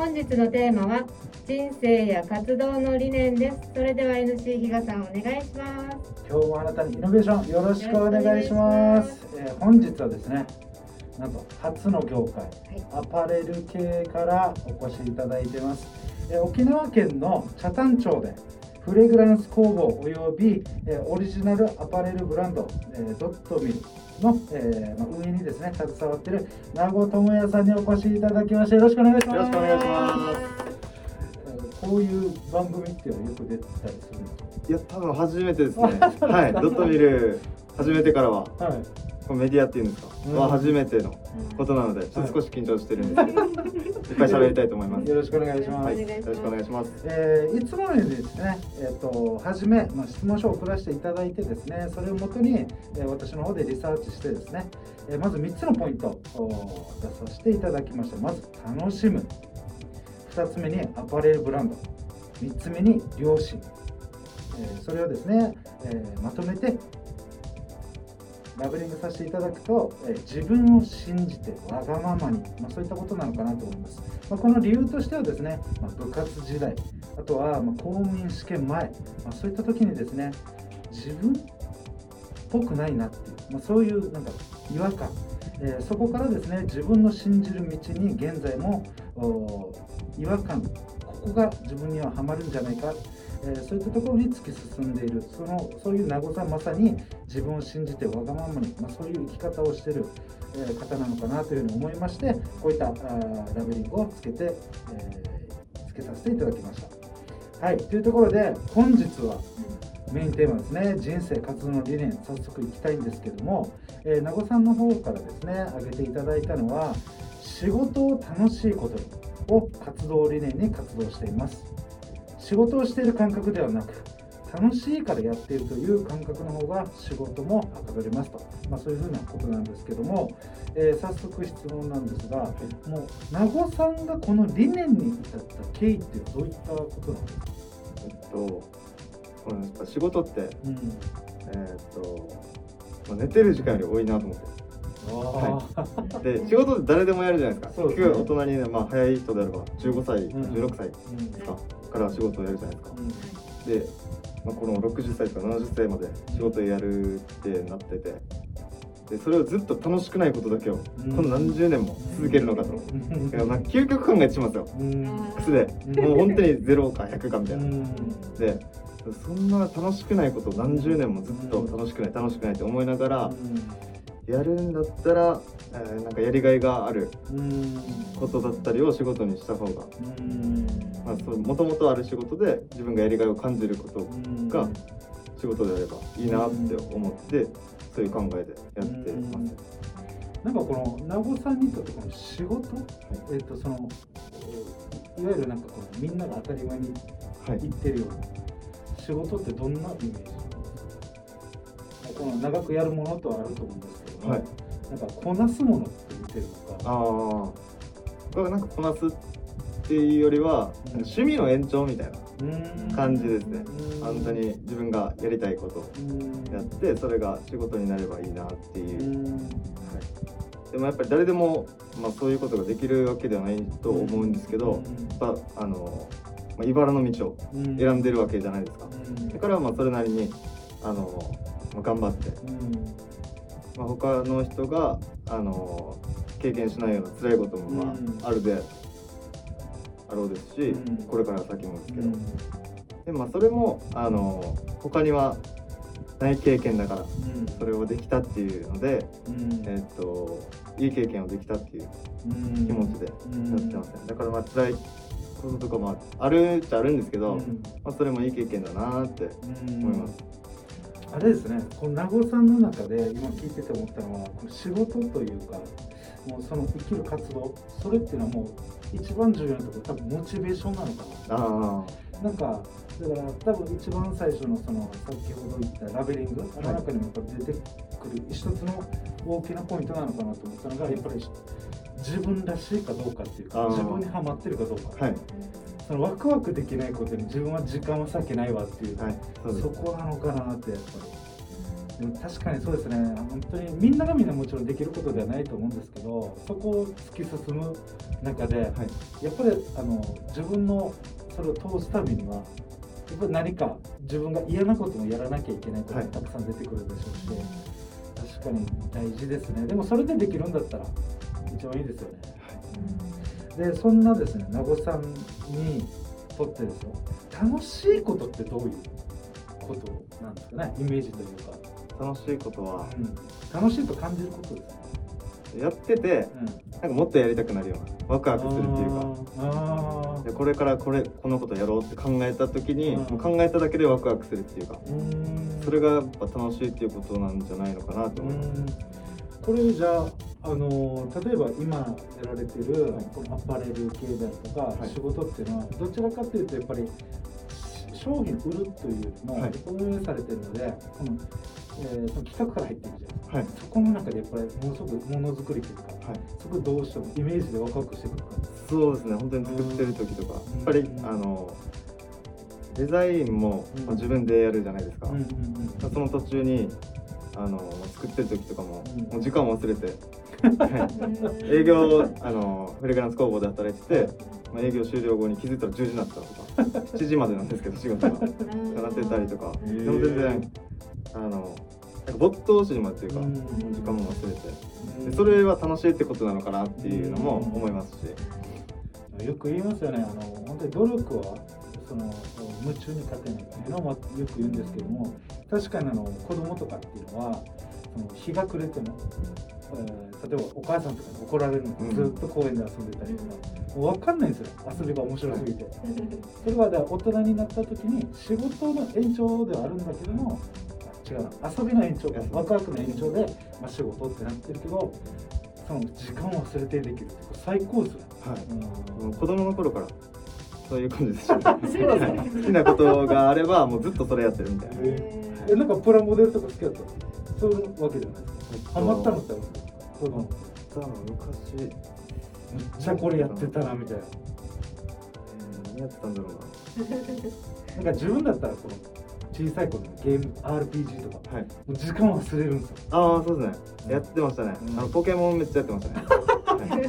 本日のテーマは人生や活動の理念です。それでは NC 比嘉さんお願いします。今日もあなたにイノベーションよろしくお願いします。えー本日はですねなんと初の業界、アパレル系からお越しいただいてます、えー沖縄県の北谷町でフレグランス工房および、えオリジナルアパレルブランド、えドットミルの、えーまあ、運営にですね携わっている名護智也さんにお越しいただきましてよろしくお願いします。よろしくお願いします。こういう番組っていうのはよく出てたりするんですか？いや多分初めてですね。はいドットミル始めてからは。はい。このメディアっていうんですか、うん。は初めてのことなのでちょっと少し緊張してるんで。すけど、い、っぱい喋りたいと思います。よろしくお願いします。はい、よろしくお願いします。えーいつものようにですね、えっ、と、はじめ、まあ、質問書を送らせていただいてですね、それをもとに、えー私の方でリサーチしてですね、えーまず3つのポイントを出させていただきました。まず、楽しむ。2つ目にアパレルブランド。3つ目に良心。えそれをですね、えまとめてラベリングさせていただくと、え自分を信じてわがままに、まあ、そういったことなのかなと思います。まあ、この理由としてはですね、まあ、部活時代、あとはま公務員試験前、ま、そういった時にですね、自分っぽくないなっていう、ま、そういうなんか違和感、えーそこからですね、自分の信じる道に現在も違和感、ここが自分にはハマるんじゃないか、えーそういったところに突き進んでいる、そのそういう名護さん、まさに自分を信じてわがままに、まあ、そういう生き方をしてる、え方なのかなというふうに思いまして、こういったあラベリングをつけて、えーつけさせていただきました。はい、というところで、本日はメインテーマですね、人生活動の理念、早速いきたいんですけども、えー名護さんの方からですね、挙げていただいたのは、仕事を楽しいこと。にを活動理念に活動しています。仕事をしている感覚ではなく、楽しいからやっているという感覚の方が仕事もはかどりますと、まあ、そういうふうなことなんですけども、えー早速質問なんですが、もう名護さんがこの理念に至った経緯ってどういったことなんですか、えっとこの仕事ってうん。えーっとまあ寝てる時間より多いなと思ってあで仕事って誰でもやるじゃないですか。結局大人にね、まあ、早い人であれば15歳、うん。16歳うん。ですかから仕事をやるじゃないですか。うん。で、まあ、この60歳とか70歳まで仕事をやるってなっててでそれをずっと楽しくないことだけをうん。この何十年も続けるのかと、いやまあ究極考えてしますよ。うん。癖で。うん。もう本当に0か100かみたいな。うん。でそんな楽しくないことを何十年もずっと楽しくない楽しくないって思いながらやるんだったら、えーなんかやりがいがあるうん。ことだったりを仕事にした方がもともとある仕事で自分がやりがいを感じることが仕事であればいいなって思ってそういう考えでやってます。なんかこの名護さんにとってこの仕事、えっ、とそのいわゆるなんかこのみんなが当たり前にはい。言ってるような仕事ってどんなイメージなんですかこの長くやるものとはあると思うんですけども、はい。なんかこなすものって言ってるのか。ああ僕はなんかこなすっていうよりはうん。趣味の延長みたいなうん。感じですね。うん。本当に自分がやりたいことやってそれが仕事になればいいなっていう。う、ん。はい、でもやっぱり誰でも、まあ、そういうことができるわけではないと思うんですけど、やっぱあの、まあ、茨の道をうん。選んでるわけじゃないですか。うん。だからまあそれなりにあの、まあ、頑張って、うんまあ、他の人があの経験しないような辛いこともまうん。ああるであろうですし、うん。これから先もですけど、うん。でまあ、それもあの他にはない経験だからうん。それをできたっていうので、うん。えっといい経験をできたっていううん。気持ちでやってますね、だからまあ辛いこととかもあるっちゃあるんですけど、うん。まあ、それもいい経験だなってうん思います、あれですね、この名護さんの中で今聞いてて思ったのは、この仕事というか、もうその生きる活動、それっていうのはもう一番重要なところ、多分モチベーションなのかあな。なんか、だから多分一番最初のその先ほど言ったラベリング、あの中にもやっぱ出てくる一つの大きなポイントなのかなと思ったのが、やっぱり自分らしいかどうかっていうか、自分にはまってるかどうか。あはいそのワクワクできないことに自分は時間は割けないわっていう、はいそうそこなのかなってやっぱり。でも確かにそうですね。本当にみんながみんなもちろんできることではないと思うんですけどそこを突き進む中で、はい、やっぱりあの自分のそれを通すためにはやっぱり何か自分が嫌なこともやらなきゃいけないことがたくさん出てくるでしょうし、はい、確かに大事ですね。でもそれでできるんだったら一番いいですよね、はい、でそんなですね名護さんにとってですよ楽しいことってどういうことなんですかねイメージというか。楽しいことは、うん、楽しいと感じることですね。やってて、うん、なんかもっとやりたくなるようなワクワクするっていうか。でこれからこれこのことやろうって考えた時にもう考えただけでワクワクするっていうか。それがやっぱ楽しいっていうことなんじゃないのかなと思いますこれじゃああの例えば今やられてる、このアパレル系であるとか、はい、仕事っていうのはどちらかというとやっぱり商品売るというのも運営されてるので、このえー、その企画から入っていくじゃないですか、はい、そこの中でやっぱりものすごくものづくりというか、はい、そこどうしてもイメージでワクワクしてくるか。そうですね。本当に作ってる時とか、やっぱりあのデザインも、まあ、自分でやるじゃないですか、その途中にあの作ってる時とかも,、もう時間忘れて。営業あのフレグランス工房で働いてて、まあ、営業終了後に気づいたら10時になったとか。7時までなんですけど仕事が。なってたりとか。でも全然あのなんか没頭しまうっていうか、時間も忘れて。でそれは楽しいってことなのかなっていうのも思いますし。よく言いますよね。あの本当に努力はその夢中に勝てないっていうのもよく言うんですけども確かにあの子供とかっていうのはその日が暮れても、えー、例えばお母さんとかに怒られるのずっと公園で遊んでたりとか、もう分かんないんですよ。遊びが面白すぎて。それは大人になった時に仕事の延長ではあるんだけども違うな。遊びの延長ワクワクの延長で、まあ、仕事ってなってるけどその時間を忘れてできるって最高ですよ、はい、うん、子供の頃からそういう感じでした、ね、好きなことがあればもうずっとそれやってるみたいな、えー、なんかプラモデルとか好きだったそういうわけじゃないですか。ハマったのってあるんですか？子供昔めっちゃこれやってたなみたいな、えー、何やってたんだろうな。なんか自分だったらこの小さい頃のゲーム RPG とか、はい、もう時間忘れるんですよ。ああそうですね、やってましたね、うん、あのポケモンめっちゃやってましたね。え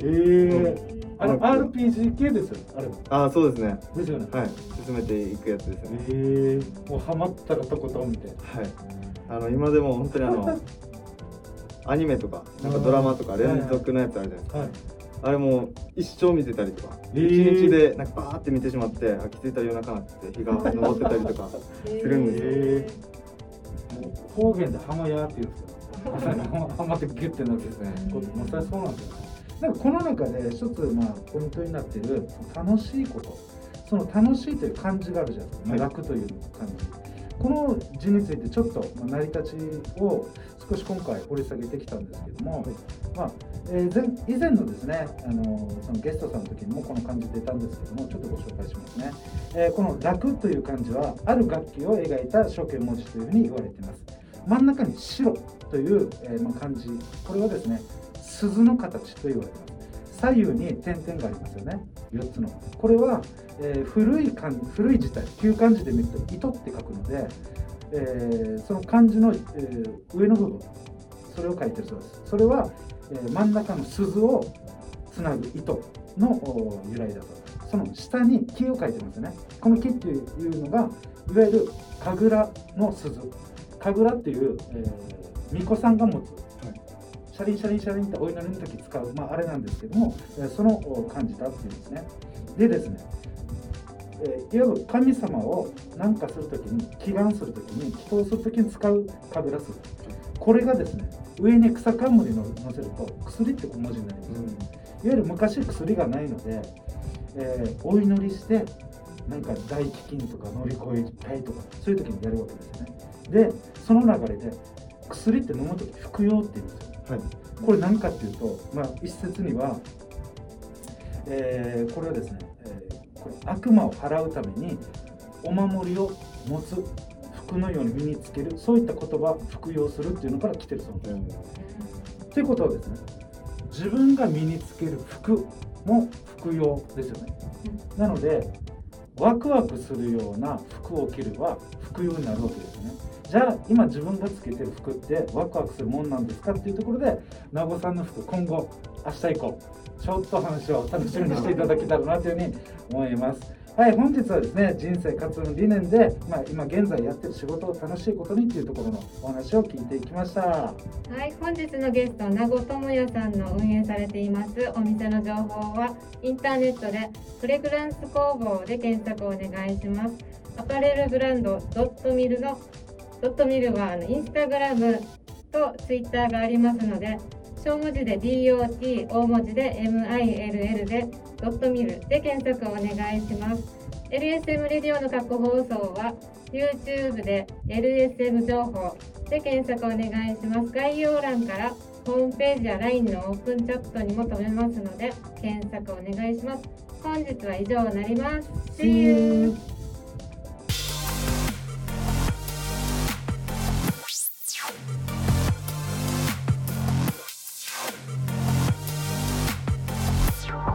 えー、あの RPG 系ですよあれああそうですね。ですよね。はい。進めていくやつですね。ええー、もうハマったらとことんみたいな。はい。あの今でも本当にあの アニメとかなんかドラマとか連続のやつあるじゃないですか、はいあれも一生見てたりとか、一、えー、日でなんかバーって見てしまってあ気づいたら夜中になって日が昇ってたりとかするんですよ、えー、方言で浜屋って言うんですよ。浜ってギュッてなってですね、これまさにそうなんですよ。ねなんかこの中で一つまあポイントになっている楽しいこと。その楽しいという感じがあるじゃないですか、はい、楽という感じ。この字についてちょっと成り立ちを少し今回掘り下げてきたんですけども、はい、まあえー、前以前のですねあのそのゲストさんの時にもこの漢字出たんですけどもちょっとご紹介しますね、えー、この「楽」という漢字はある楽器を描いた象形文字というふうに言われています。真ん中に「白」という、えー、まあ、漢字。これはですね鈴の形と言われます。左右に点々がありますよね。4つの。これは、えー、古い漢古い字体。旧漢字で見ると「糸」って書くので、えー、その漢字の、えー、上の部分。それを書いてるそうです。それは、え、真ん中の鈴をつなぐ糸の由来だと。その下に木を書いてますね。この木っていうのがいわゆる神楽の鈴。神楽っていう、え、巫女さんが持つシャリンシャリンシャリンってお祈りの時使う、まあ、あれなんですけども、えその感じたっていうんですね。でですね、えー、いわゆる神様を何かする時に祈願する時に祈祷する時に使う神楽鈴これがですね上に草冠の乗せると薬って文字になります、うん、いわゆる昔薬がないので、えー、お祈りしてなんか大飢饉とか乗り越えたいとかそういう時にやるわけですよね。でその流れで薬って飲む時服用って言うんですよ、はい、これ何かっていうと、まあ、一説には、えー、これはですね、えー、これ悪魔を払うためにお守りを持つ服のように身につけるそういった言葉服用するっていうのから来てるそうなんです。と、いうことはですね自分が身につける服も服用ですよね。なのでワクワクするような服を着れば服用になるわけですね。じゃあ今自分がつけてる服ってワクワクするもんなんですかっていうところで名護さんの服今後明日以降ちょっと話を楽しみにしていただけたらなというふうに思います。はい、本日はですね、人生活の理念で、まあ、今現在やってる仕事を楽しいことにっていうところのお話を聞いていきました。はい、本日のゲスト、名護智也さんの運営されていますお店の情報は、インターネットでフレグランス工房で検索をお願いします。アパレルブランドドットミルのドットミルはあのインスタグラムとツイッターがありますので、小文字で DOT 大文字で MILL でドットミルで検索をお願いします。LSM レディオの過去放送は YouTube で LSM 情報で検索お願いします。概要欄からホームページや LINE のオープンチャットにも留めますので検索お願いします。本日は以上になります。See you!